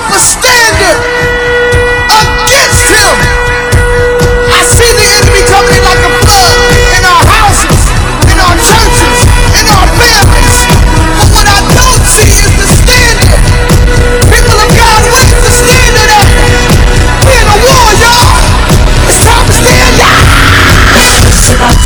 up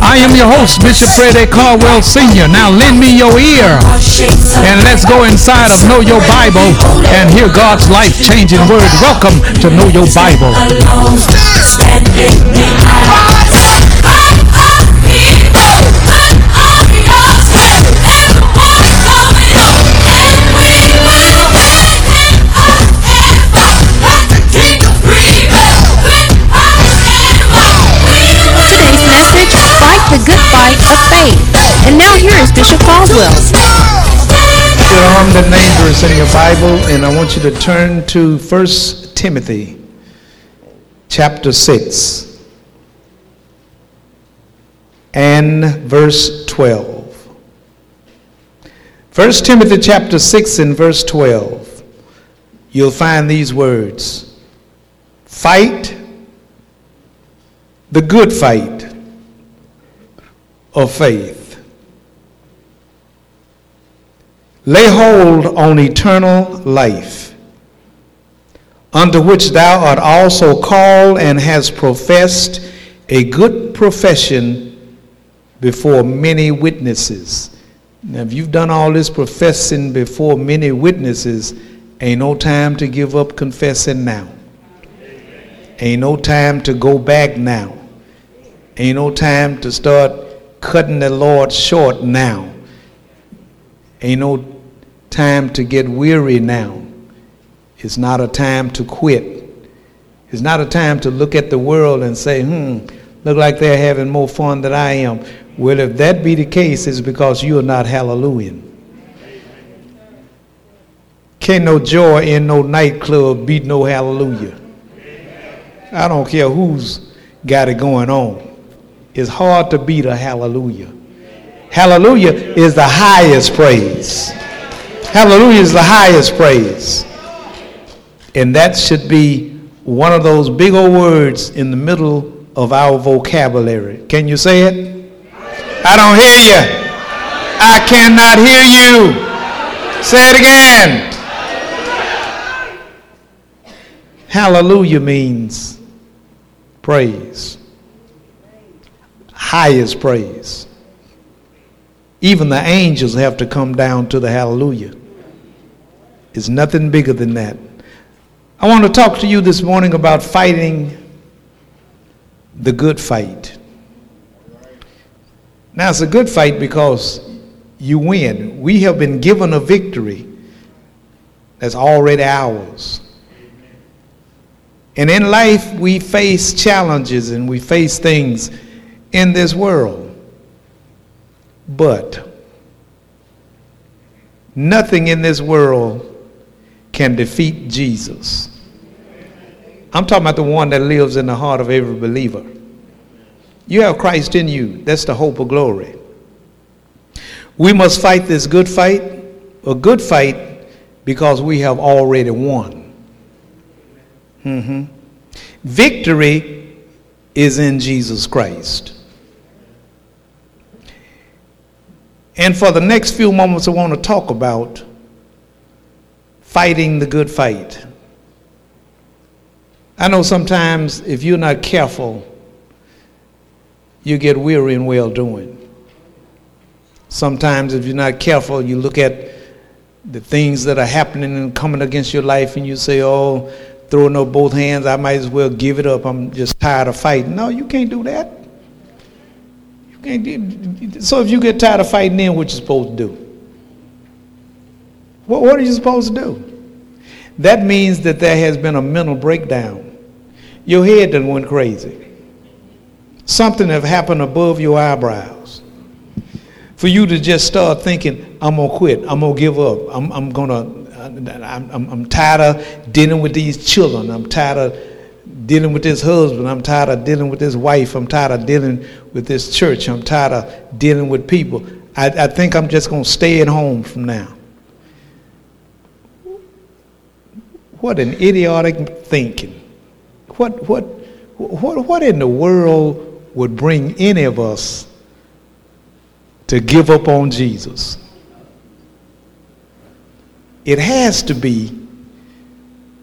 I am your host, Bishop Fred A. Caldwell Sr. Now lend me your ear and let's go inside of Know Your Bible and hear God's life-changing word. Welcome to Know Your Bible. Bishop Caldwell. Armed and dangerous in your Bible, and I want you to turn to 1 Timothy chapter 6 and verse 12. 1 Timothy chapter 6 and verse 12. You'll find these words Fight the good fight of faith. Lay hold on eternal life, unto which thou art also called and hast professed a good profession before many witnesses. Now, if you've done all this professing before many witnesses, ain't no time to give up confessing now. Ain't no time to go back now. Ain't no time to start cutting the Lord short now. Ain't no time to get weary now. It's not a time to quit. It's not a time to look at the world and say, hmm, look like they're having more fun than I am. Well, if that be the case, it's because you are not hallelujah. Can't no joy in no nightclub beat no hallelujah. I don't care who's got it going on. It's hard to beat a hallelujah. Hallelujah is the highest praise. Hallelujah is the highest praise. And that should be one of those big old words in the middle of our vocabulary. Can you say it? I don't hear you. I cannot hear you. Say it again. Hallelujah means praise, highest praise. Even the angels have to come down to the hallelujah. It's nothing bigger than that. I want to talk to you this morning about fighting the good fight. Now, it's a good fight because you win. We have been given a victory that's already ours. And in life, we face challenges and we face things in this world. But nothing in this world can defeat Jesus. I'm talking about the one that lives in the heart of every believer. You have Christ in you. That's the hope of glory. We must fight this good fight, a good fight, because we have already won. hmm Victory is in Jesus Christ. And for the next few moments, I want to talk about fighting the good fight. I know sometimes if you're not careful, you get weary in well doing. Sometimes, if you're not careful, you look at the things that are happening and coming against your life, and you say, Oh, throwing up both hands, I might as well give it up. I'm just tired of fighting. No, you can't do that. So, if you get tired of fighting, then what you supposed to do? What, what are you supposed to do? That means that there has been a mental breakdown. Your head done went crazy. Something have happened above your eyebrows. for you to just start thinking, I'm going to quit, I'm going to give up, I'm, I'm going to, I'm, I'm, I'm tired of dealing with these children, I'm tired of dealing with this husband, I'm tired of dealing with this wife, I'm tired of dealing with this church, I'm tired of dealing with people. I, I think I'm just going to stay at home from now. What an idiotic thinking. What, what, what, what in the world would bring any of us to give up on Jesus? It has to be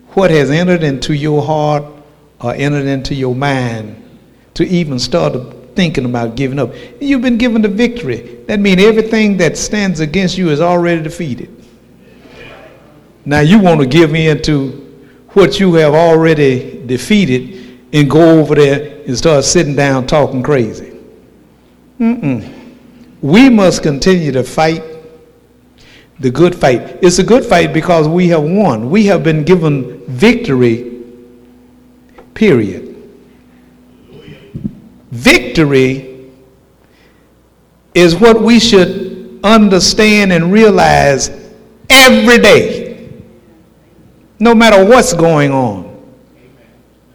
what has entered into your heart or entered into your mind to even start thinking about giving up. You've been given the victory. That means everything that stands against you is already defeated. Now you want to give in to what you have already defeated and go over there and start sitting down talking crazy. Mm-mm. We must continue to fight the good fight. It's a good fight because we have won. We have been given victory, period. Victory is what we should understand and realize every day no matter what's going on.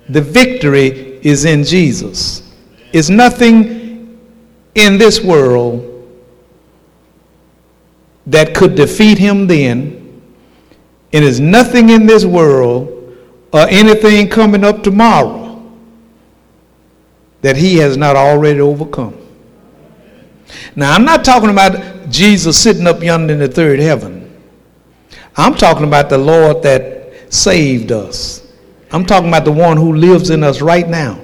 The victory is in Jesus. Is nothing in this world that could defeat him then, and is nothing in this world or anything coming up tomorrow that he has not already overcome. Now, I'm not talking about Jesus sitting up yonder in the third heaven. I'm talking about the Lord that saved us. I'm talking about the one who lives in us right now.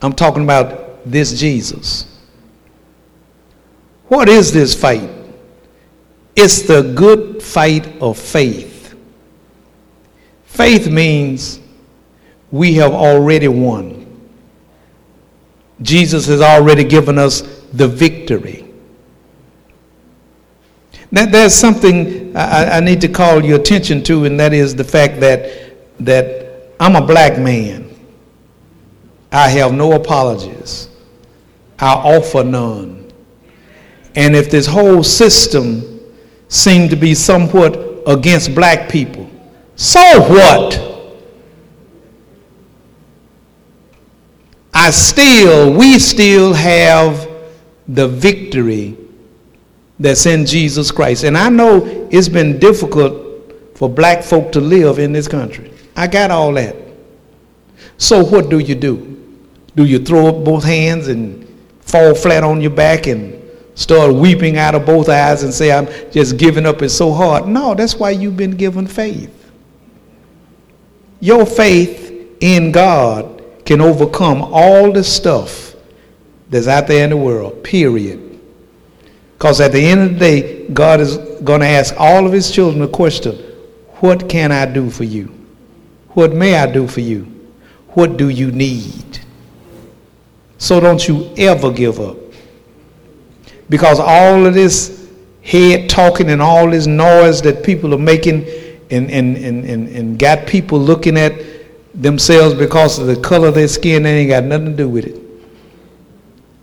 I'm talking about this Jesus. What is this fight? It's the good fight of faith. Faith means we have already won. Jesus has already given us the victory. Now, there's something I, I need to call your attention to, and that is the fact that, that I'm a black man. I have no apologies. I offer none. And if this whole system seemed to be somewhat against black people, so what? I still, we still have the victory that's in Jesus Christ. And I know it's been difficult for black folk to live in this country. I got all that. So what do you do? Do you throw up both hands and fall flat on your back and start weeping out of both eyes and say, I'm just giving up, it's so hard? No, that's why you've been given faith. Your faith in God can overcome all the stuff that's out there in the world, period. Because at the end of the day, God is going to ask all of his children a question What can I do for you? What may I do for you? What do you need? So don't you ever give up. Because all of this head talking and all this noise that people are making and, and, and, and, and got people looking at themselves because of the color of their skin, they ain't got nothing to do with it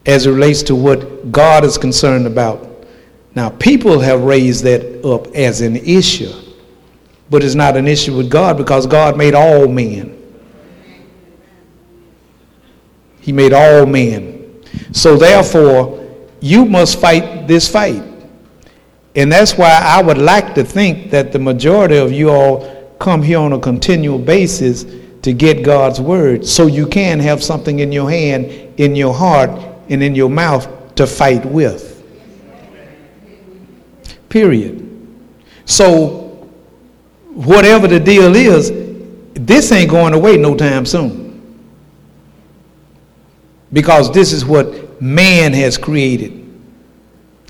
as it relates to what God is concerned about. Now, people have raised that up as an issue, but it's not an issue with God because God made all men. He made all men. So, therefore, you must fight this fight. And that's why I would like to think that the majority of you all come here on a continual basis to get God's word so you can have something in your hand, in your heart, and in your mouth to fight with. Period. So, whatever the deal is, this ain't going away no time soon. Because this is what man has created.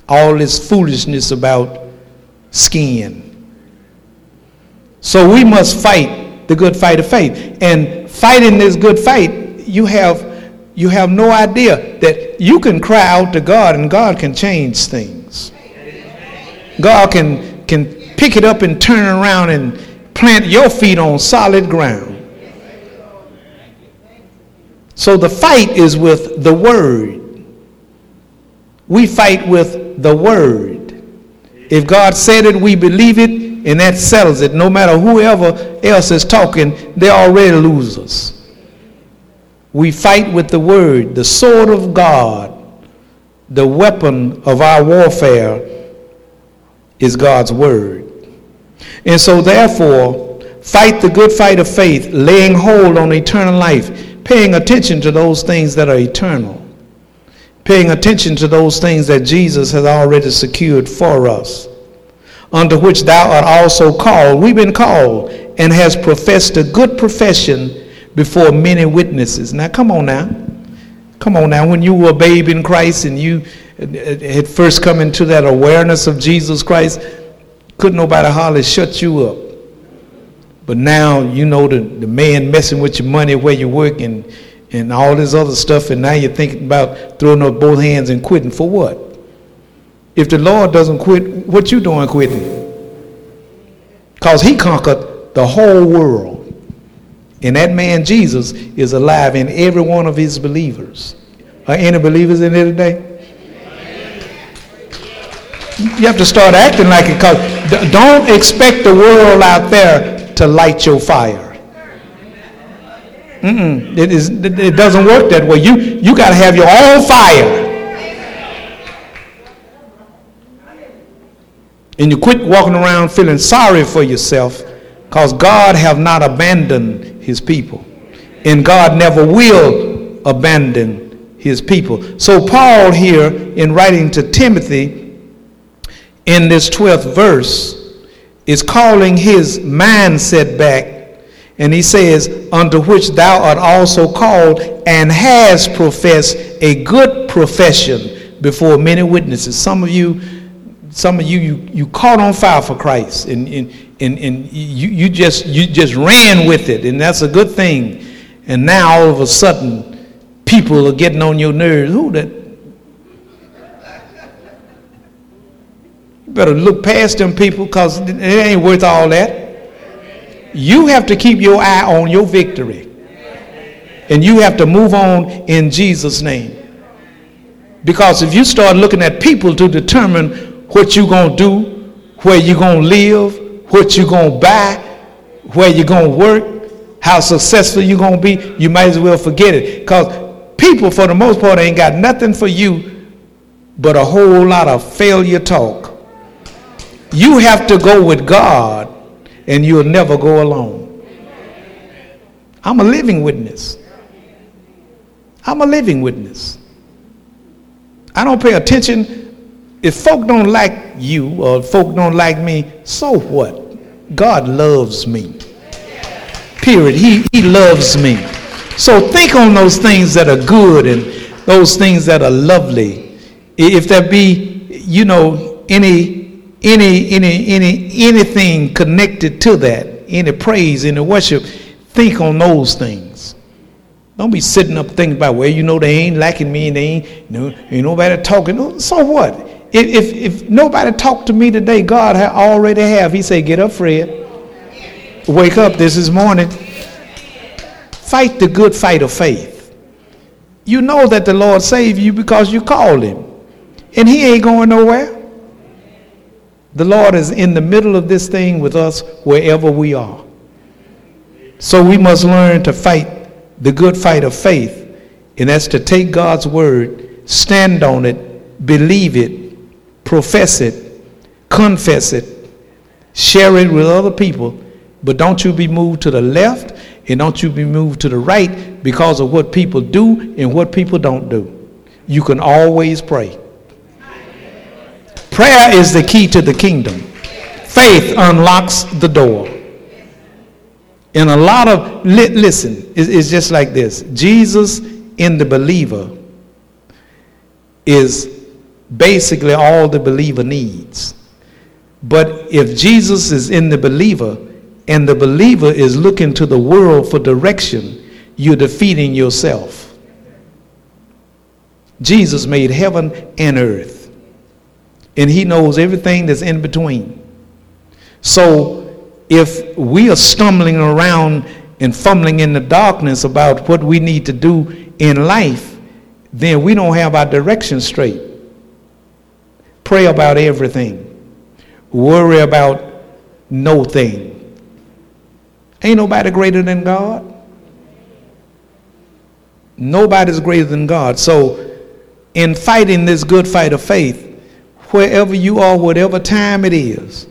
All this foolishness about skin. So we must fight the good fight of faith. And fighting this good fight, you have you have no idea that you can cry out to God and God can change things. God can, can pick it up and turn around and plant your feet on solid ground. So the fight is with the word. We fight with the word. If God said it, we believe it, and that settles it. No matter whoever else is talking, they're already losers. We fight with the word, the sword of God, the weapon of our warfare is God's word. And so, therefore, fight the good fight of faith, laying hold on eternal life, paying attention to those things that are eternal, paying attention to those things that Jesus has already secured for us, unto which thou art also called. We've been called and has professed a good profession before many witnesses. Now, come on now. Come on now. When you were a babe in Christ and you uh, uh, had first come into that awareness of Jesus Christ, couldn't nobody hardly shut you up. But now you know the, the man messing with your money where you work and, and all this other stuff, and now you're thinking about throwing up both hands and quitting for what? If the Lord doesn't quit, what you doing quitting? Because he conquered the whole world. And that man Jesus is alive in every one of his believers. Are any believers in here today? You have to start acting like it because don't expect the world out there to light your fire. Mm-mm. It, is, it doesn't work that way. You, you got to have your own fire. And you quit walking around feeling sorry for yourself because God have not abandoned his people. And God never will abandon his people. So Paul here in writing to Timothy in this 12th verse is calling his mindset back and he says, Unto which thou art also called, and has professed a good profession before many witnesses. Some of you, some of you, you, you caught on fire for Christ, and, and, and, and you, you, just, you just ran with it, and that's a good thing. And now all of a sudden, people are getting on your nerves. Who that? You better look past them people because it ain't worth all that. You have to keep your eye on your victory. And you have to move on in Jesus' name. Because if you start looking at people to determine what you're going to do, where you're going to live, what you're going to buy, where you're going to work, how successful you're going to be, you might as well forget it. Because people, for the most part, ain't got nothing for you but a whole lot of failure talk. You have to go with God, and you'll never go alone. I'm a living witness. I'm a living witness. I don't pay attention if folk don't like you or folk don't like me, so what? God loves me. Period. He, he loves me. So think on those things that are good and those things that are lovely. If there be, you know, any any any any anything connected to that, any praise, any worship, think on those things. Don't be sitting up thinking about, well, you know, they ain't liking me and they ain't, you know, ain't nobody talking. So what? If, if, if nobody talked to me today, God already have. He said, get up, Fred. Wake up, this is morning. Fight the good fight of faith. You know that the Lord saved you because you called him. And he ain't going nowhere. The Lord is in the middle of this thing with us wherever we are. So we must learn to fight the good fight of faith. And that's to take God's word, stand on it, believe it, profess it, confess it, share it with other people, but don't you be moved to the left and don't you be moved to the right because of what people do and what people don't do. You can always pray. Prayer is the key to the kingdom. Faith unlocks the door. And a lot of, li- listen, it's just like this Jesus in the believer is basically all the believer needs. But if Jesus is in the believer and the believer is looking to the world for direction, you're defeating yourself. Jesus made heaven and earth, and he knows everything that's in between. So if we are stumbling around and fumbling in the darkness about what we need to do in life, then we don't have our direction straight. Pray about everything. Worry about no thing. Ain't nobody greater than God. Nobody's greater than God. So, in fighting this good fight of faith, wherever you are, whatever time it is,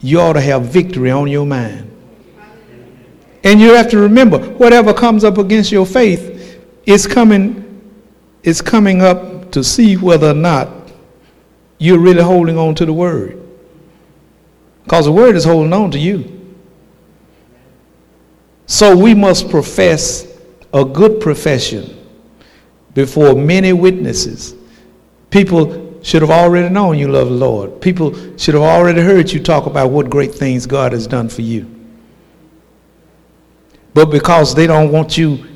you ought to have victory on your mind. And you have to remember, whatever comes up against your faith it's coming, it's coming up to see whether or not you're really holding on to the word. Because the word is holding on to you. So we must profess a good profession before many witnesses. People should have already known you love the Lord. People should have already heard you talk about what great things God has done for you. But because they don't want you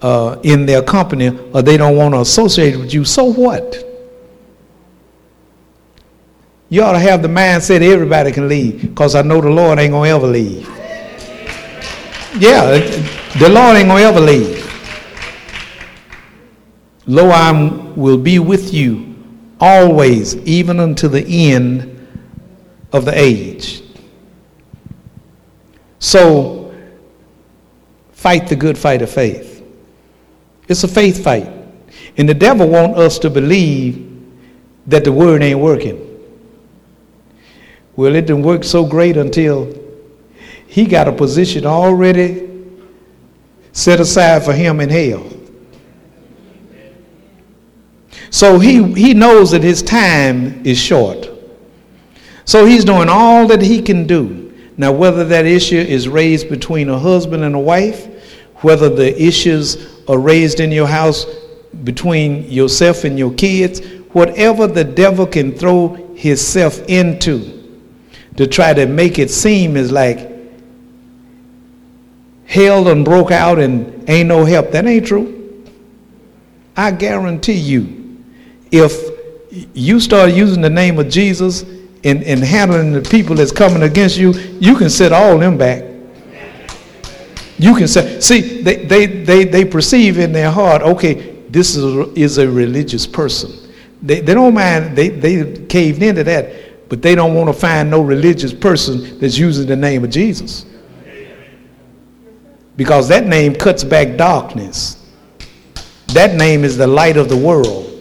uh, in their company or they don't want to associate with you, so what? You ought to have the mindset everybody can leave because I know the Lord ain't going to ever leave. Yeah, the Lord ain't going to ever leave. Lo, I will be with you always, even unto the end of the age. So, fight the good fight of faith. It's a faith fight. And the devil wants us to believe that the word ain't working. Well, it didn't work so great until he got a position already set aside for him in hell. So he, he knows that his time is short. So he's doing all that he can do. Now, whether that issue is raised between a husband and a wife, whether the issues are raised in your house between yourself and your kids, whatever the devil can throw himself into to try to make it seem is like hell and broke out and ain't no help. That ain't true. I guarantee you, if you start using the name of Jesus and, and handling the people that's coming against you, you can set all them back. You can say, see, they, they, they, they perceive in their heart, okay, this is a, is a religious person. They, they don't mind, they, they caved into that, but they don't want to find no religious person that's using the name of Jesus. Because that name cuts back darkness. That name is the light of the world.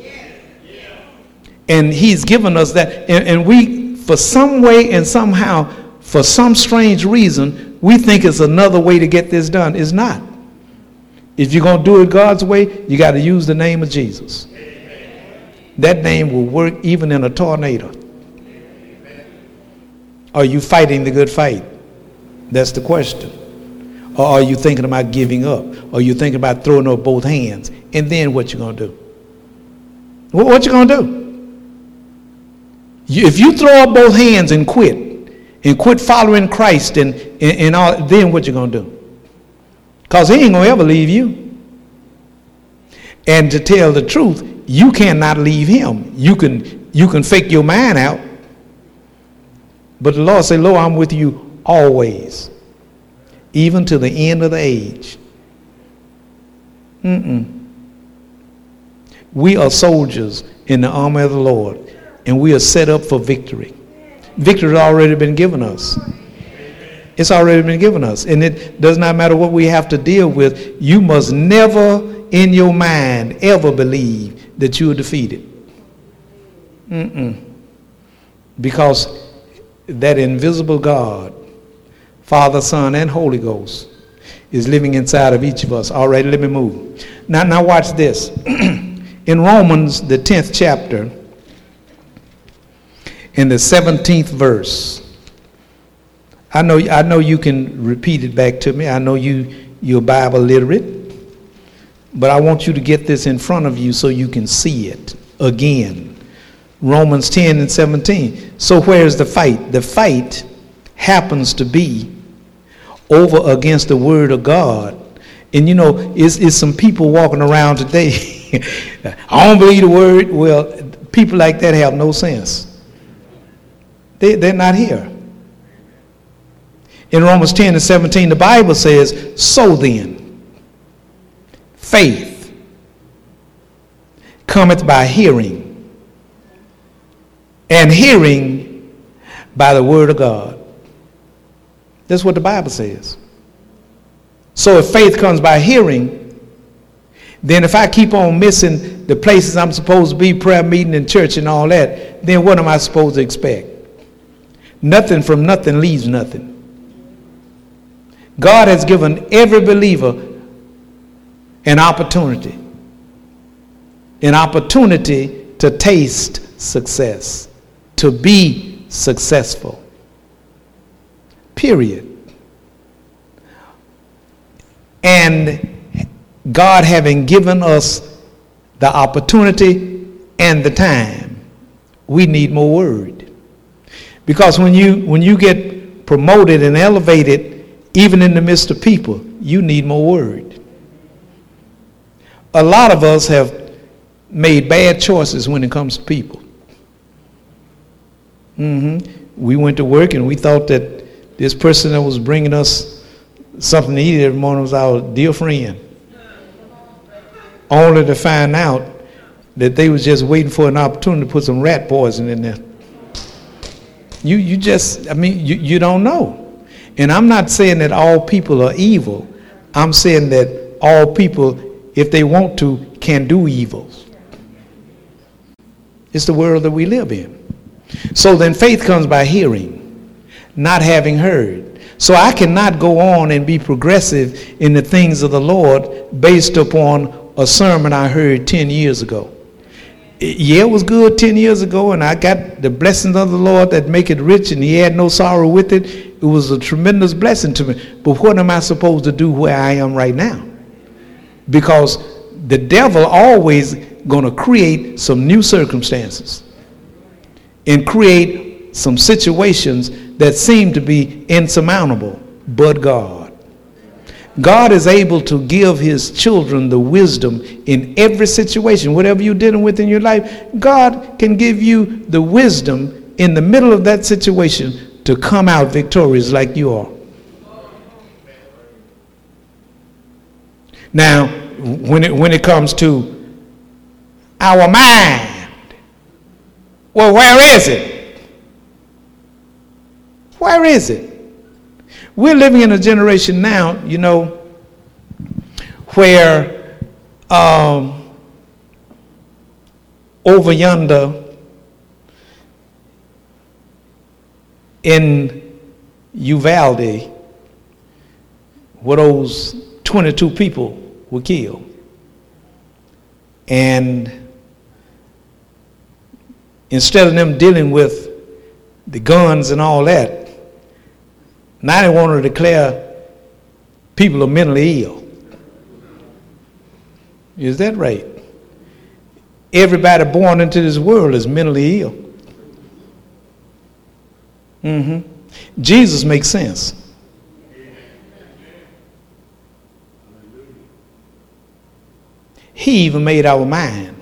And he's given us that. And, and we, for some way and somehow, for some strange reason, we think it's another way to get this done. It's not. If you're going to do it God's way, you got to use the name of Jesus. That name will work even in a tornado. Are you fighting the good fight? That's the question. Or are you thinking about giving up? Or are you thinking about throwing up both hands? And then what you going to do? What you going to do? If you throw up both hands and quit, and quit following Christ, and, and, and all, then what you going to do? Because he ain't going to ever leave you. And to tell the truth, you cannot leave him. You can, you can fake your mind out. But the Lord said, Lord, I'm with you always, even to the end of the age. Mm-mm. We are soldiers in the army of the Lord and we are set up for victory. Victory has already been given us. It's already been given us. And it does not matter what we have to deal with. You must never in your mind ever believe that you are defeated. Mm-mm. Because that invisible God, Father, Son, and Holy Ghost, is living inside of each of us. All right, let me move. Now, now watch this. in Romans, the 10th chapter, in the 17th verse. I know, I know you can repeat it back to me. I know you, you're Bible literate. But I want you to get this in front of you so you can see it again. Romans 10 and 17. So where's the fight? The fight happens to be over against the word of God. And you know, it's, it's some people walking around today. I don't believe the word. Well, people like that have no sense. They, they're not here. In Romans 10 and 17, the Bible says, So then, faith cometh by hearing, and hearing by the word of God. That's what the Bible says. So if faith comes by hearing, then if I keep on missing the places I'm supposed to be, prayer meeting and church and all that, then what am I supposed to expect? Nothing from nothing leaves nothing. God has given every believer an opportunity, an opportunity to taste success, to be successful. Period. And God having given us the opportunity and the time, we need more word. Because when you when you get promoted and elevated, even in the midst of people, you need more word. A lot of us have made bad choices when it comes to people. Mm-hmm. We went to work and we thought that this person that was bringing us something to eat every morning was our dear friend. Only to find out that they was just waiting for an opportunity to put some rat poison in there. You, you just, I mean, you, you don't know. And I'm not saying that all people are evil. I'm saying that all people, if they want to, can do evils. It's the world that we live in. So then faith comes by hearing, not having heard. So I cannot go on and be progressive in the things of the Lord based upon a sermon I heard 10 years ago. Yeah, it was good 10 years ago, and I got the blessings of the Lord that make it rich, and He had no sorrow with it. It was a tremendous blessing to me. But what am I supposed to do where I am right now? Because the devil always going to create some new circumstances and create some situations that seem to be insurmountable, but God. God is able to give his children the wisdom in every situation, whatever you're dealing with in your life. God can give you the wisdom in the middle of that situation to come out victorious like you are. Now, when it, when it comes to our mind, well, where is it? Where is it? We're living in a generation now, you know, where um, over yonder in Uvalde, where those 22 people were killed. And instead of them dealing with the guns and all that, now they want to declare people are mentally ill. Is that right? Everybody born into this world is mentally ill. Mm-hmm. Jesus makes sense. He even made our mind.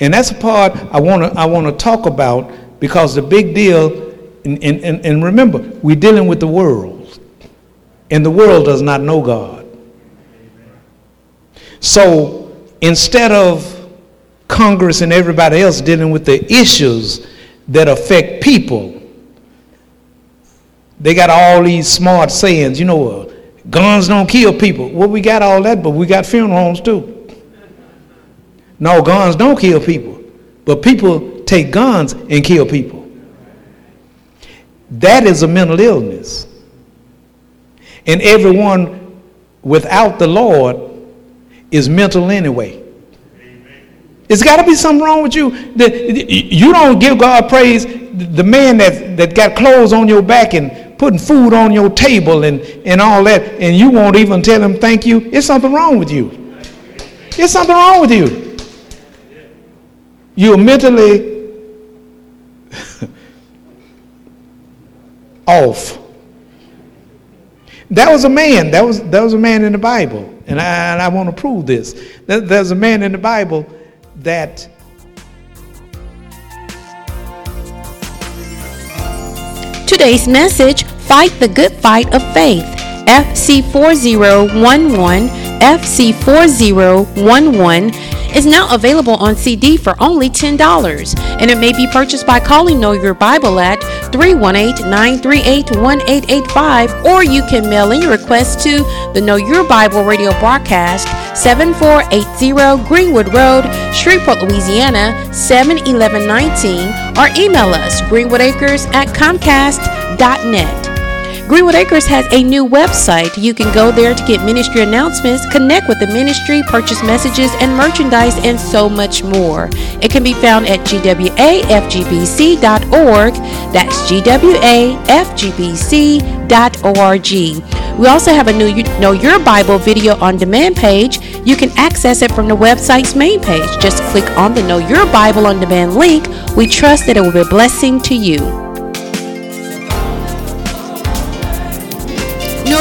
And that's a part I want to I want to talk about because the big deal, and, and, and remember, we're dealing with the world, and the world does not know God. So instead of Congress and everybody else dealing with the issues that affect people, they got all these smart sayings, you know, uh, guns don't kill people. Well, we got all that, but we got funeral homes too. No, guns don't kill people, but people take guns and kill people. That is a mental illness. And everyone without the Lord is mental anyway. It's got to be something wrong with you. That You don't give God praise. The man that, that got clothes on your back and putting food on your table and, and all that, and you won't even tell him thank you. It's something wrong with you. It's something wrong with you. You're mentally off. That was a man. That was, that was a man in the Bible. And I, and I want to prove this. There's a man in the Bible that Today's message Fight the Good Fight of Faith. FC4011, FC4011 is now available on CD for only $10, and it may be purchased by calling Know Your Bible at 318 938 1885, or you can mail in your request to the Know Your Bible radio broadcast 7480 Greenwood Road, Shreveport, Louisiana 71119, or email us greenwoodacres at comcast.net. Greenwood Acres has a new website. You can go there to get ministry announcements, connect with the ministry, purchase messages and merchandise, and so much more. It can be found at gwafgbc.org. That's gwafgbc.org. We also have a new Know Your Bible video on demand page. You can access it from the website's main page. Just click on the Know Your Bible on demand link. We trust that it will be a blessing to you.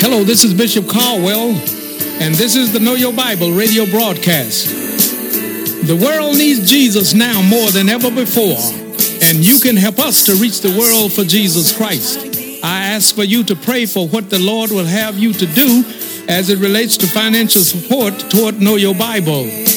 Hello, this is Bishop Caldwell, and this is the Know Your Bible radio broadcast. The world needs Jesus now more than ever before, and you can help us to reach the world for Jesus Christ. I ask for you to pray for what the Lord will have you to do as it relates to financial support toward Know Your Bible.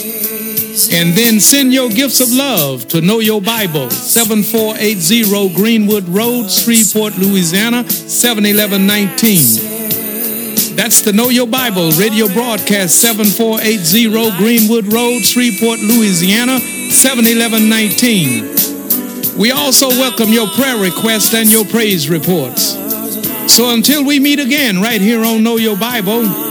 And then send your gifts of love to Know Your Bible, 7480 Greenwood Road, Shreveport, Louisiana, 71119. That's the Know Your Bible radio broadcast, 7480 Greenwood Road, Shreveport, Louisiana, 71119. We also welcome your prayer requests and your praise reports. So until we meet again right here on Know Your Bible,